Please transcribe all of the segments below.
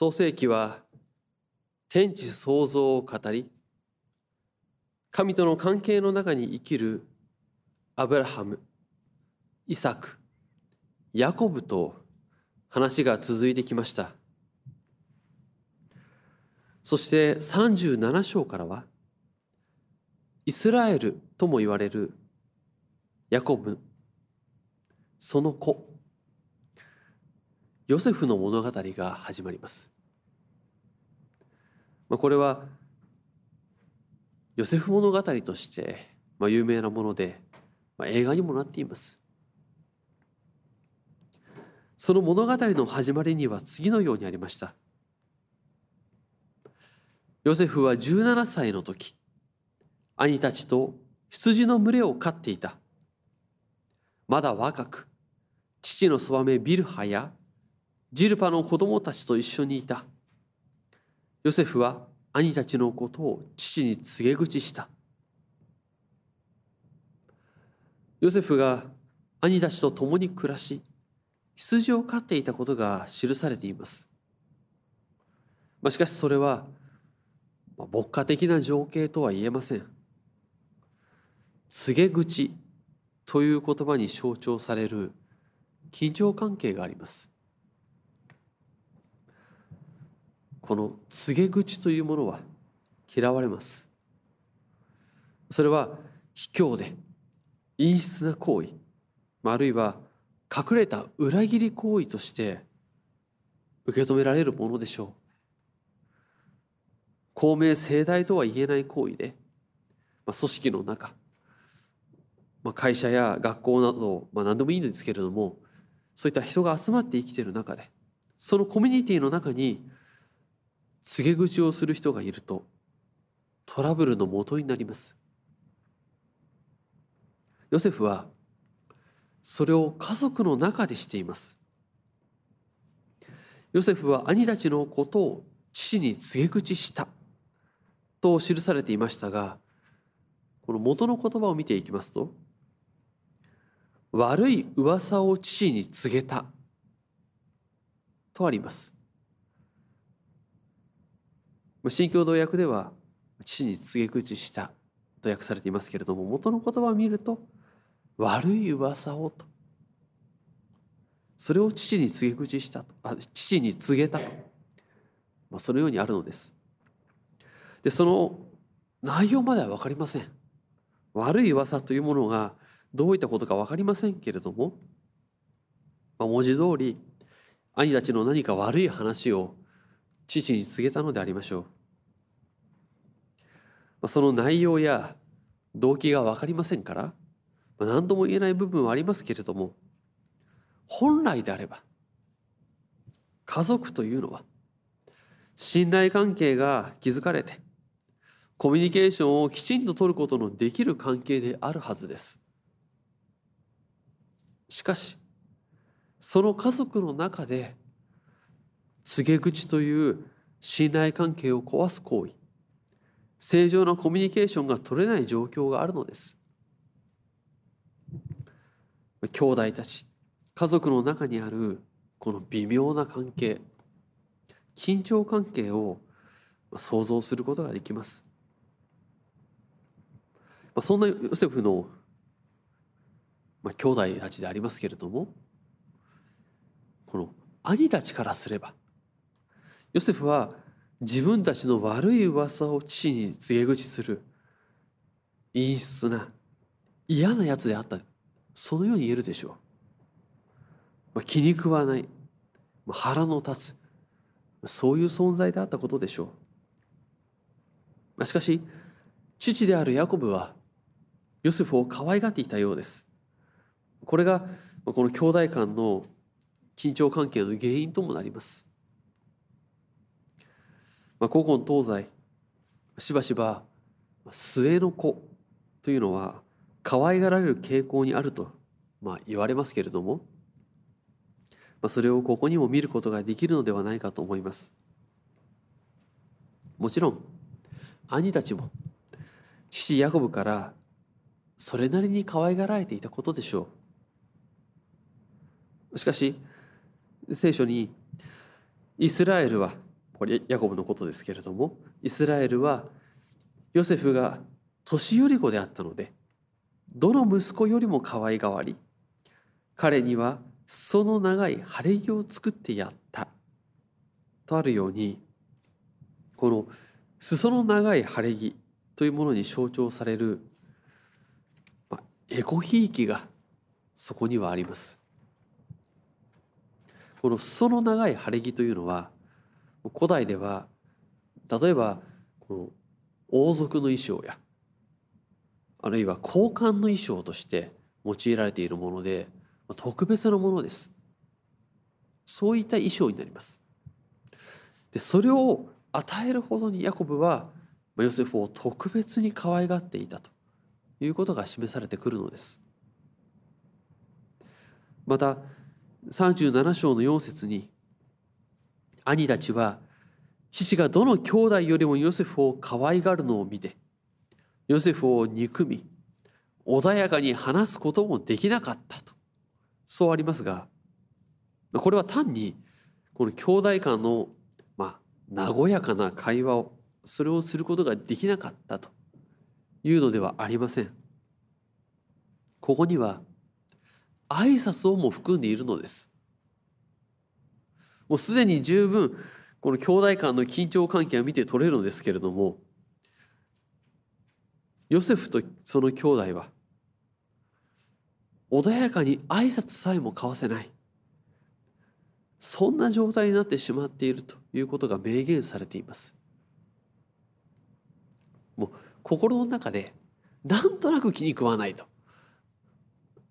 創世記は天地創造を語り神との関係の中に生きるアブラハムイサクヤコブと話が続いてきました。そして37章からはイスラエルとも言われるヤコブその子ヨセフの物語が始まります。まあこれはヨセフ物語としてまあ有名なものでまあ映画にもなっています。その物語の始まりには次のようにありました。ヨセフは17歳の時兄たちと羊の群れを飼っていた。まだ若く父のそばめビルハやジルパの子供たちと一緒にいた。ヨセフは兄たちのことを父に告げ口した。ヨセフが兄たちと共に暮らし羊を飼っていたことが記されています、まあ、しかしそれは牧歌的な情景とは言えません。告げ口という言葉に象徴される緊張関係があります。この告げ口というものは嫌われます。それは卑怯で陰湿な行為あるいは隠れた裏切り行為として受け止められるものでしょう。公明正大とは言えない行為で、まあ、組織の中、まあ、会社や学校など、まあ、何でもいいんですけれどもそういった人が集まって生きている中でそのコミュニティの中に告げ口をする人がいるとトラブルのもとになります。ヨセフはそれを家族の中でしています。ヨセフは兄たちのことを父に告げ口したと記されていましたがこの元の言葉を見ていきますと悪い噂を父に告げたとあります。新共同訳では父に告げ口したと訳されていますけれども元の言葉を見ると悪い噂をと。それを父に告げ口したと。あ父に告げたと、まあ、そのようにあるのです。でその内容までは分かりません。悪い噂というものがどういったことか分かりませんけれども、まあ、文字通り兄たちの何か悪い話を父に告げたのでありましょう。その内容や動機が分かりませんから何とも言えない部分はありますけれども本来であれば家族というのは信頼関係が築かれてコミュニケーションをきちんと取ることのできる関係であるはずです。しかしその家族の中で告げ口という信頼関係を壊す行為。正常なコミュニケーションが取れない状況があるのです。兄弟たち家族の中にあるこの微妙な関係緊張関係を想像することができます。そんなヨセフの兄弟たちでありますけれどもこの兄たちからすればヨセフは自分たちの悪い噂を父に告げ口する陰湿な嫌なやつであった。そのように言えるでしょう、まあ、気に食わない、まあ、腹の立つ。そういう存在であったことでしょう、まあ、しかし父であるヤコブはヨセフを可愛がっていたようです。これがこの兄弟間の緊張関係の原因ともなります。まあ、古今東西しばしば末の子というのは可愛がられる傾向にあると、まあ、言われますけれども、まあ、それをここにも見ることができるのではないかと思います。もちろん兄たちも父ヤコブからそれなりに可愛がられていたことでしょう。しかし聖書にイスラエルはこれヤコブのことですけれどもイスラエルはヨセフが年寄り子であったのでどの息子よりも可愛がわり彼には裾の長い晴れ着を作ってやったとあるようにこの裾の長い晴れ着というものに象徴される、まあ、エゴひいきがそこにはあります。この裾の長い晴れ着というのは古代では例えばこの王族の衣装やあるいは交換の衣装として用いられているもので特別なものです。そういった衣装になります。でそれを与えるほどにヤコブはヨセフを特別に可愛がっていたということが示されてくるのです。また37章の4節に兄たちは父がどの兄弟よりもヨセフを可愛がるのを見てヨセフを憎み穏やかに話すこともできなかったとそうありますがこれは単にこの兄弟間のまあ和やかな会話をそれをすることができなかったというのではありませんここには挨拶をも含んでいるのですもうすでに十分この兄弟間の緊張関係は見て取れるのですけれどもヨセフとその兄弟は穏やかに挨拶さえも交わせない。そんな状態になってしまっているということが明言されています。もう心の中でなんとなく気に食わないと。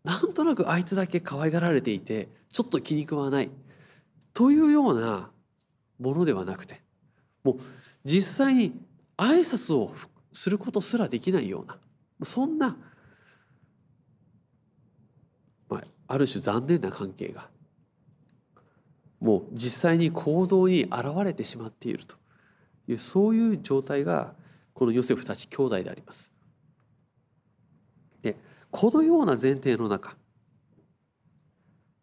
なんとなくあいつだけ可愛がられていてちょっと気に食わない。というようなものではなくてもう実際に挨拶をすることすらできないようなそんな、まあ、ある種残念な関係がもう実際に行動に現れてしまっているというそういう状態がこのヨセフたち兄弟であります。でこのような前提の中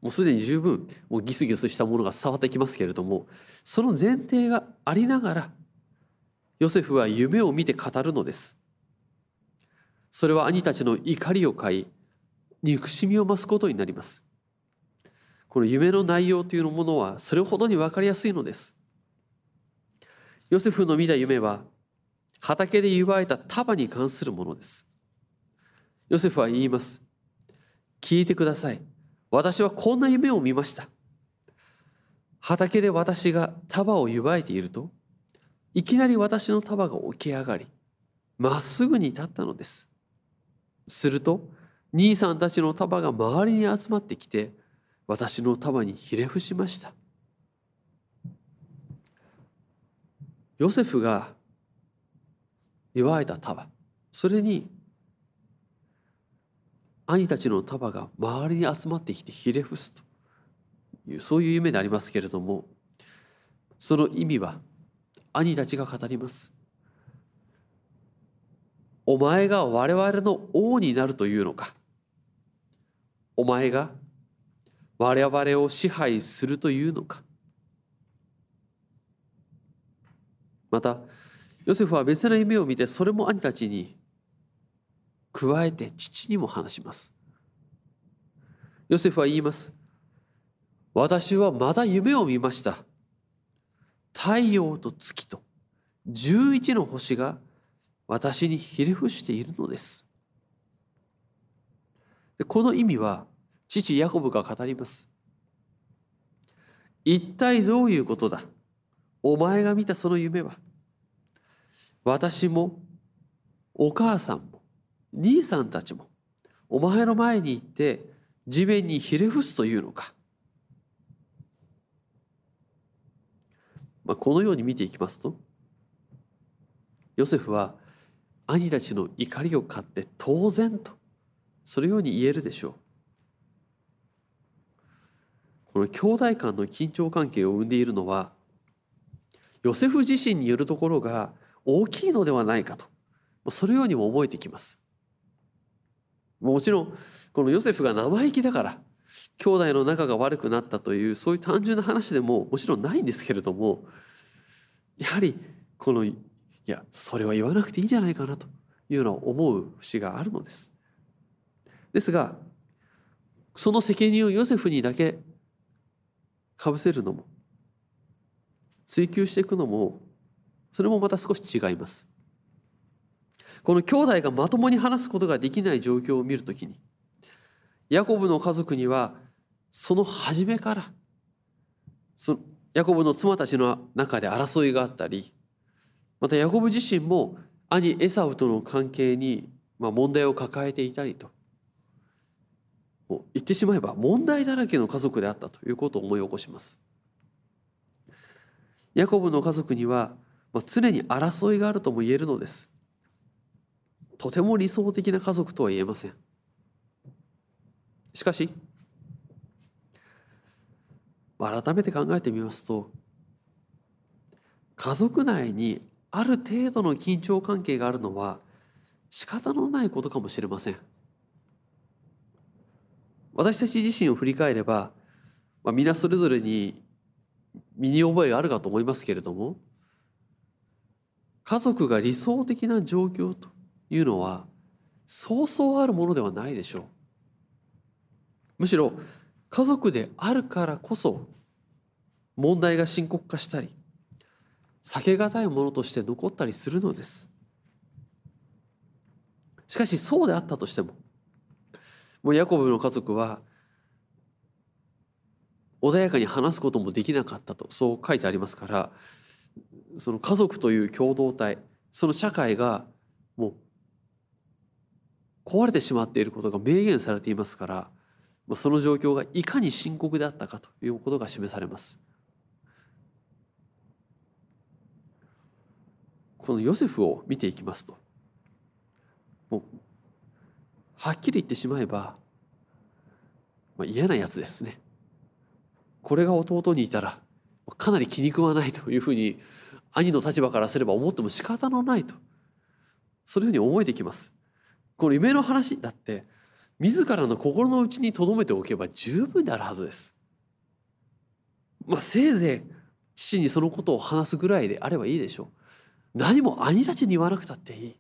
もうすでに十分もうギスギスしたものが伝わってきますけれどもその前提がありながらヨセフは夢を見て語るのです。それは兄たちの怒りを買い、憎しみを増すことになります。この夢の内容というものはそれほどに分かりやすいのです。ヨセフの見た夢は畑で祝えた束に関するものです。ヨセフは言います。聞いてください。私はこんな夢を見ました。畑で私が束を祝えていると、いきなり私の束が起き上がり、まっすぐに立ったのです。すると、兄さんたちの束が周りに集まってきて、私の束にひれ伏しました。ヨセフが祝えた束、それに兄たちの束が周りに集まってきてひれ伏すというそういう夢でありますけれどもその意味は兄たちが語ります。お前が我々の王になるというのか。お前が我々を支配するというのか。また、ヨセフは別な夢を見て、それも兄たちに加えて父にも話します。ヨセフは言います。私はまだ夢を見ました。太陽と月と11の星が私にひれ伏しているのです。この意味は父ヤコブが語ります。一体どういうことだ？お前が見たその夢は私もお母さんも兄さんたちもお前の前に行って地面にひれ伏すというのか。まあ、このように見ていきますとヨセフは兄たちの怒りを買って当然とそのように言えるでしょう。この兄弟間の緊張関係を生んでいるのはヨセフ自身によるところが大きいのではないかとそのようにも思えてきます。もちろんこのヨセフが生意気だから兄弟の仲が悪くなったというそういう単純な話でももちろんないんですけれどもやはりこのいやそれは言わなくていいんじゃないかなというのを思う節があるのです。ですがその責任をヨセフにだけかぶせるのも追求していくのもそれもまた少し違います。この兄弟がまともに話すことができない状況を見るときにヤコブの家族にはその初めからそのヤコブの妻たちの中で争いがあったりまたヤコブ自身も兄エサウとの関係に問題を抱えていたりともう言ってしまえば問題だらけの家族であったということを思い起こします。ヤコブの家族には常に争いがあるとも言えるのです。とても理想的な家族とは言えません。しかし改めて考えてみますと家族内にある程度の緊張関係があるのは仕方のないことかもしれません。私たち自身を振り返れば、まあ、皆それぞれに身に覚えがあるかと思いますけれども家族が理想的な状況というのはそうそうあるものではないでしょう。むしろ家族であるからこそ問題が深刻化したり避けがたいものとして残ったりするのです。しかしそうであったとしてももうヤコブの家族は穏やかに話すこともできなかったとそう書いてありますからその家族という共同体その社会がもう壊れてしまっていることが明言されていますからその状況がいかに深刻であったかということが示されます。このヨセフを見ていきますともうはっきり言ってしまえば、まあ、嫌なやつですね。これが弟にいたらかなり気に食わないというふうに兄の立場からすれば思っても仕方のないとそういうふうに思えてきます。この夢の話だって自らの心の内に留めておけば十分であるはずです。まあせいぜい父にそのことを話すぐらいであればいいでしょう。何も兄たちに言わなくたっていい。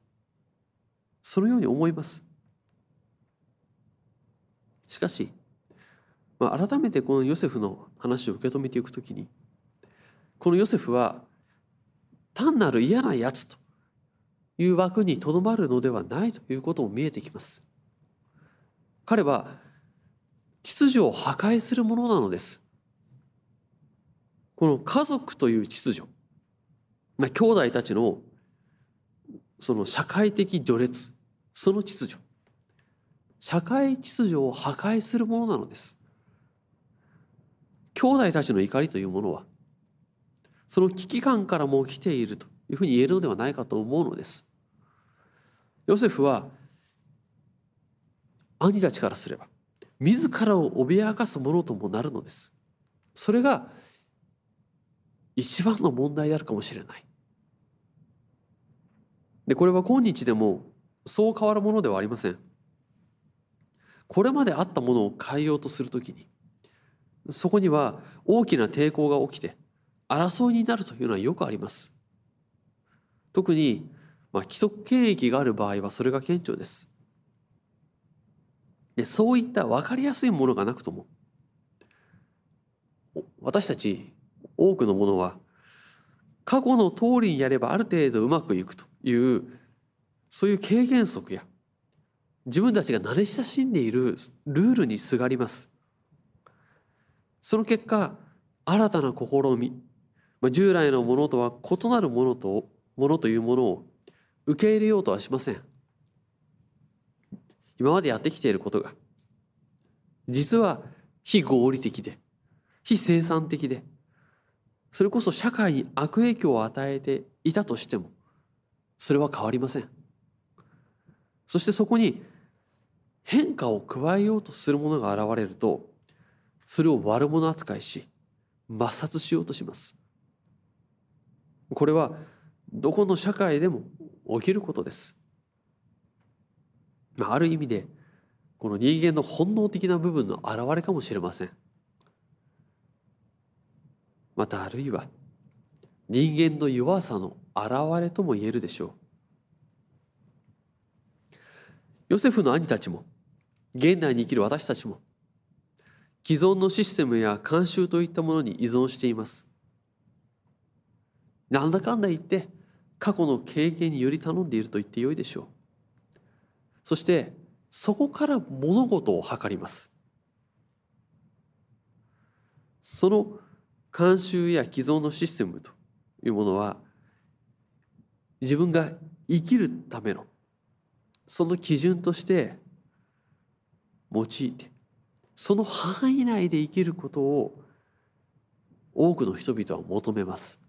そのように思います。しかし、まあ、改めてこのヨセフの話を受け止めていくときにこのヨセフは単なる嫌なやつという枠にとどまるのではないということも見えてきます。彼は秩序を破壊するものなのです。この家族という秩序、まあ、兄弟たちのその社会的序列その秩序社会秩序を破壊するものなのです。兄弟たちの怒りというものはその危機感からも来ているというふうに言えるのではないかと思うのです。ヨセフは兄たちからすれば自らを脅かすものともなるのです。それが一番の問題であるかもしれない。でこれは今日でもそう変わるものではありません。これまであったものを変えようとするときにそこには大きな抵抗が起きて争いになるというのはよくあります。特に、まあ、規則権益がある場合はそれが顕著です。でそういった分かりやすいものがなくとも私たち多くのものは過去の通りにやればある程度うまくいくというそういう経験則や自分たちが慣れ親しんでいるルールにすがります。その結果新たな試み従来のものとは異なるものとものというものを受け入れようとはしません。今までやってきていることが実は非合理的で非生産的でそれこそ社会に悪影響を与えていたとしてもそれは変わりませんそしてそこに変化を加えようとする者が現れるとそれを悪者扱いし抹殺しようとしますこれはどこの社会でも起きることです。ある意味でこの人間の本能的な部分の表れかもしれません。またあるいは人間の弱さの表れとも言えるでしょう。ヨセフの兄たちも現代に生きる私たちも既存のシステムや慣習といったものに依存しています。なんだかんだ言って過去の経験により頼んでいると言ってよいでしょう。そしてそこから物事を測ります。その慣習や既存のシステムというものは自分が生きるためのその基準として用いてその範囲内で生きることを多くの人々は求めます。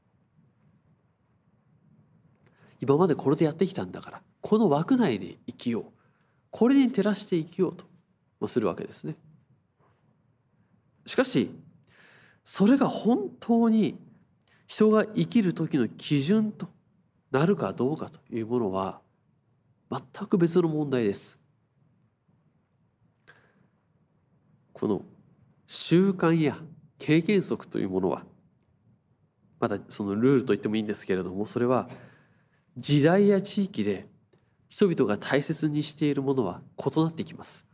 今までこれでやってきたんだからこの枠内で生きよう。これに照らして生きようとするわけですね。しかしそれが本当に人が生きる時の基準となるかどうかというものは全く別の問題です。この習慣や経験則というものはまたそのルールと言ってもいいんですけれどもそれは時代や地域で人々が大切にしているものは異なってきます。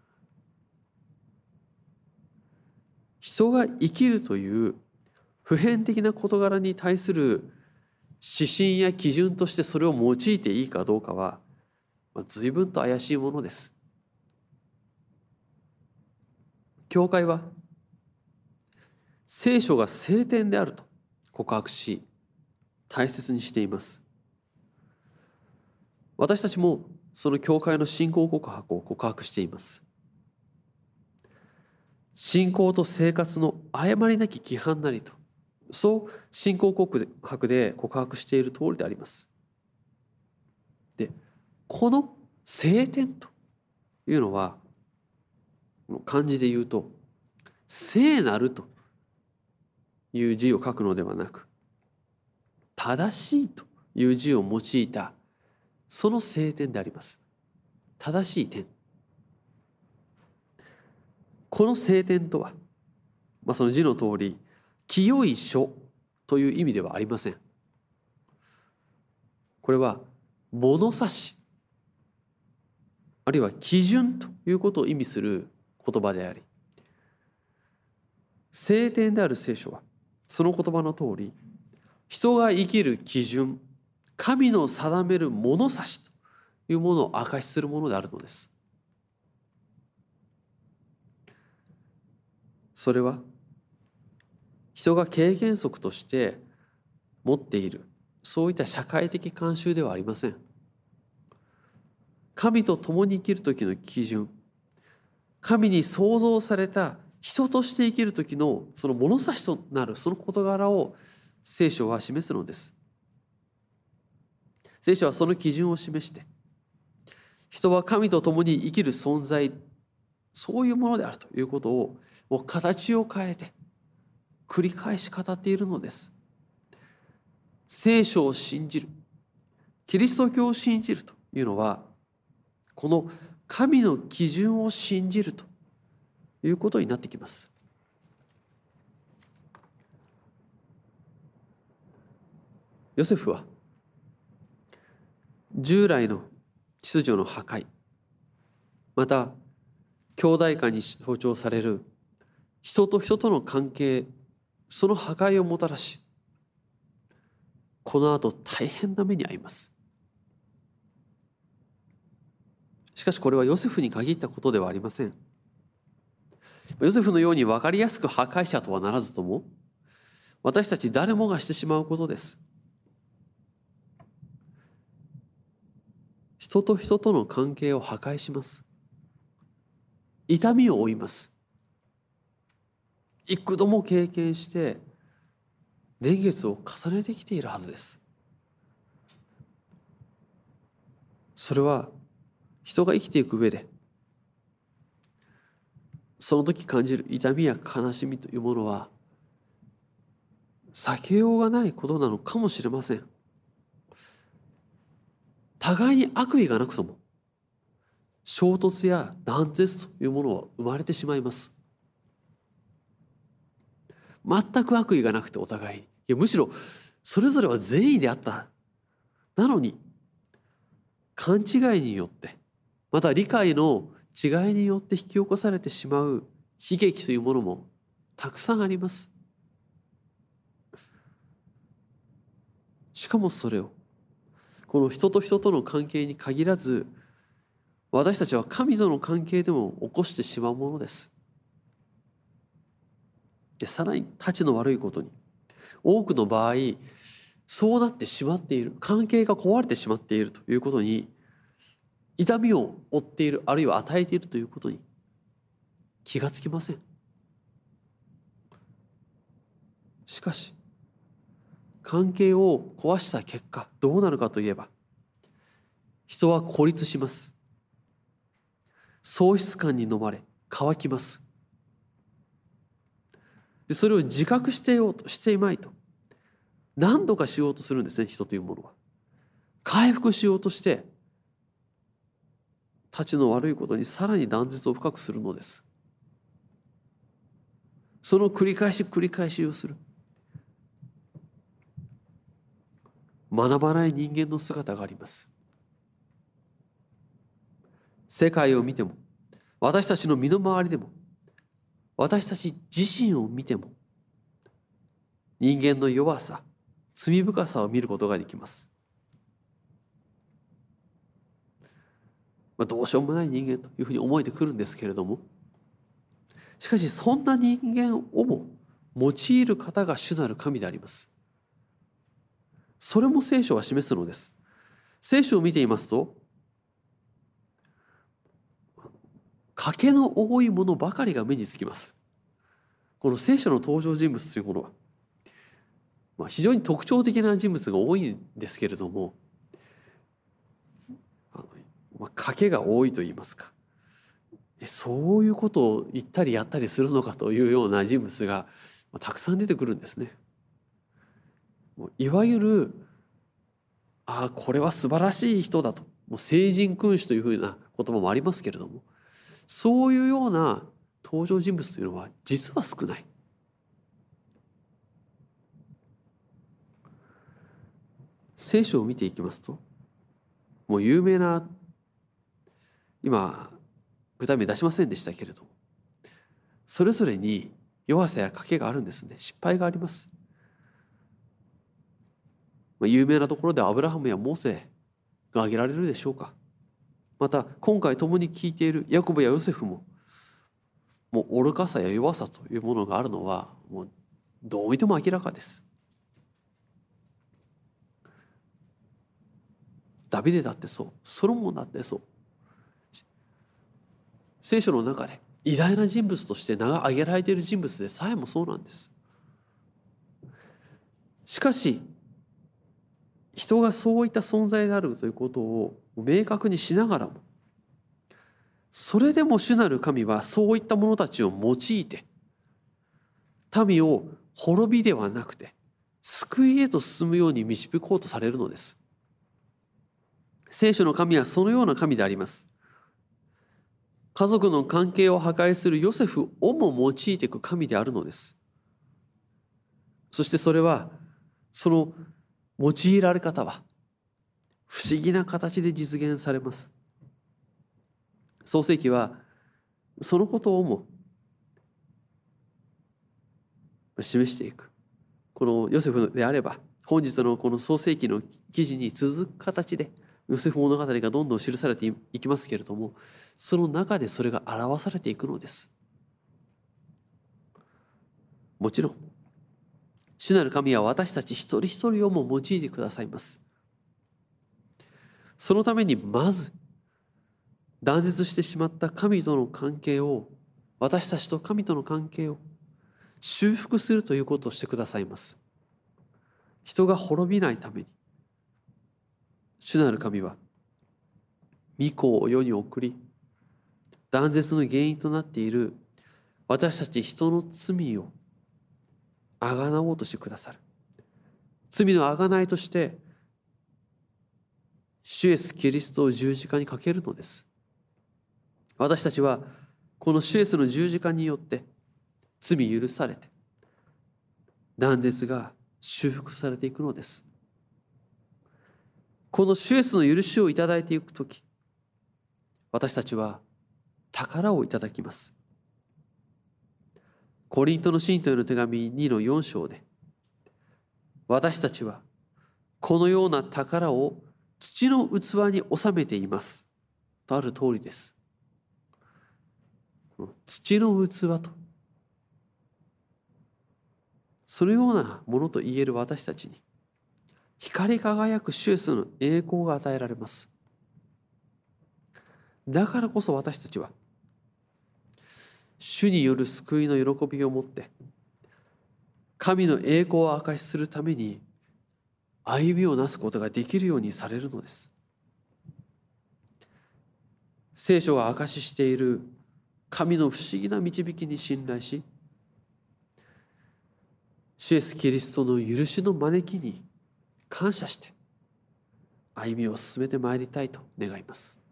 人が生きるという普遍的な事柄に対する指針や基準としてそれを用いていいかどうかは、まあ、随分と怪しいものです。教会は聖書が聖典であると告白し大切にしています。私たちもその教会の信仰告白を告白しています。信仰と生活の誤りなき規範なりとそう信仰告白で告白している通りであります。でこの聖典というのは漢字で言うと「聖なる」という字を書くのではなく「正しい」という字を用いたその聖典であります。正しい点。この聖典とは、まあ、その字の通り清い書という意味ではありません。これは物差しあるいは基準ということを意味する言葉であり聖典である聖書はその言葉の通り人が生きる基準神の定める物差しというものを明かしするものであるのです。それは人が経験則として持っているそういった社会的慣習ではありません。神と共に生きる時の基準神に創造された人として生きる時のその物差しとなるその事柄を聖書は示すのです。聖書はその基準を示して人は神と共に生きる存在そういうものであるということをもう形を変えて繰り返し語っているのです。聖書を信じるキリスト教を信じるというのはこの神の基準を信じるということになってきます。ヨセフは従来の秩序の破壊また兄弟間に象徴される人と人との関係その破壊をもたらしこの後大変な目に遭います。しかしこれはヨセフに限ったことではありません。ヨセフのように分かりやすく破壊者とはならずとも私たち誰もがしてしまうことです。人と人との関係を破壊します。痛みを負います。幾度も経験して年月を重ねてきているはずです。それは人が生きていく上でその時感じる痛みや悲しみというものは避けようがないことなのかもしれません。互いに悪意がなくとも衝突や断絶というものは生まれてしまいます。全く悪意がなくてお互いいやむしろそれぞれは善意であった。なのに勘違いによってまた理解の違いによって引き起こされてしまう悲劇というものもたくさんあります。しかもそれをこの人と人との関係に限らず私たちは神との関係でも起こしてしまうものです。でさらにたちの悪いことに多くの場合そうなってしまっている関係が壊れてしまっているということに痛みを負っているあるいは与えているということに気がつきません。しかし関係を壊した結果どうなるかといえば人は孤立します。喪失感に飲まれ乾きます。でそれを自覚してようとしていまいと何度かしようとするんですね人というものは。回復しようとしてたちの悪いことにさらに断絶を深くするのです。その繰り返し繰り返しをする。学ばない人間の姿があります。世界を見ても私たちの身の回りでも私たち自身を見ても人間の弱さ罪深さを見ることができます、まあ、どうしようもない人間というふうに思えてくるんですけれどもしかしそんな人間をも用いる方が主なる神であります。それも聖書は示すのです。聖書を見ていますと賭けの多いものばかりが目につきます。この聖書の登場人物というものは、まあ、非常に特徴的な人物が多いんですけれどもあの、まあ、賭けが多いと言いますか。そういうことを言ったりやったりするのかというような人物がたくさん出てくるんですね。いわゆるああこれは素晴らしい人だともう聖人君主というふうな言葉もありますけれどもそういうような登場人物というのは実は少ない。聖書を見ていきますともう有名な今具体名出しませんでしたけれどもそれぞれに弱さや賭けがあるんですね失敗があります。有名なところでアブラハムやモーセが挙げられるでしょうか。また今回共に聞いているヤコブやヨセフももう愚かさや弱さというものがあるのはもうどう見ても明らかです。ダビデだってそう。ソロモンだってそう。聖書の中で偉大な人物として名が挙げられている人物でさえもそうなんです。しかし人がそういった存在であるということを明確にしながらもそれでも主なる神はそういった者たちを用いて民を滅びではなくて救いへと進むように導こうとされるのです。聖書の神はそのような神であります。家族の関係を破壊するヨセフをも用いていく神であるのです。そしてそれはその用いられ方は不思議な形で実現されます。創世記はそのことをも示していく。このヨセフであれば本日のこの創世記の記事に続く形でヨセフ物語がどんどん記されていきますけれどもその中でそれが表されていくのです。もちろん主なる神は私たち一人一人をも用いてくださいます。そのためにまず断絶してしまった神との関係を私たちと神との関係を修復するということをしてくださいます。人が滅びないために。主なる神は御子を世に送り断絶の原因となっている私たち人の罪をあがなおうとしてくださる。罪のあがないとして主イエス・キリストを十字架にかけるのです。私たちはこの主イエスの十字架によって罪許されて断絶が修復されていくのです。この主イエスの許しをいただいていく時私たちは宝をいただきます。コリントの信徒への手紙2の4章で私たちはこのような宝を土の器に収めていますとある通りです。土の器とそのようなものと言える私たちに光り輝く主イエスの栄光が与えられます。だからこそ私たちは主による救いの喜びを持って神の栄光を証しするために歩みをなすことができるようにされるのです。聖書が証ししている神の不思議な導きに信頼し主イエスキリストの許しの招きに感謝して歩みを進めてまいりたいと願います。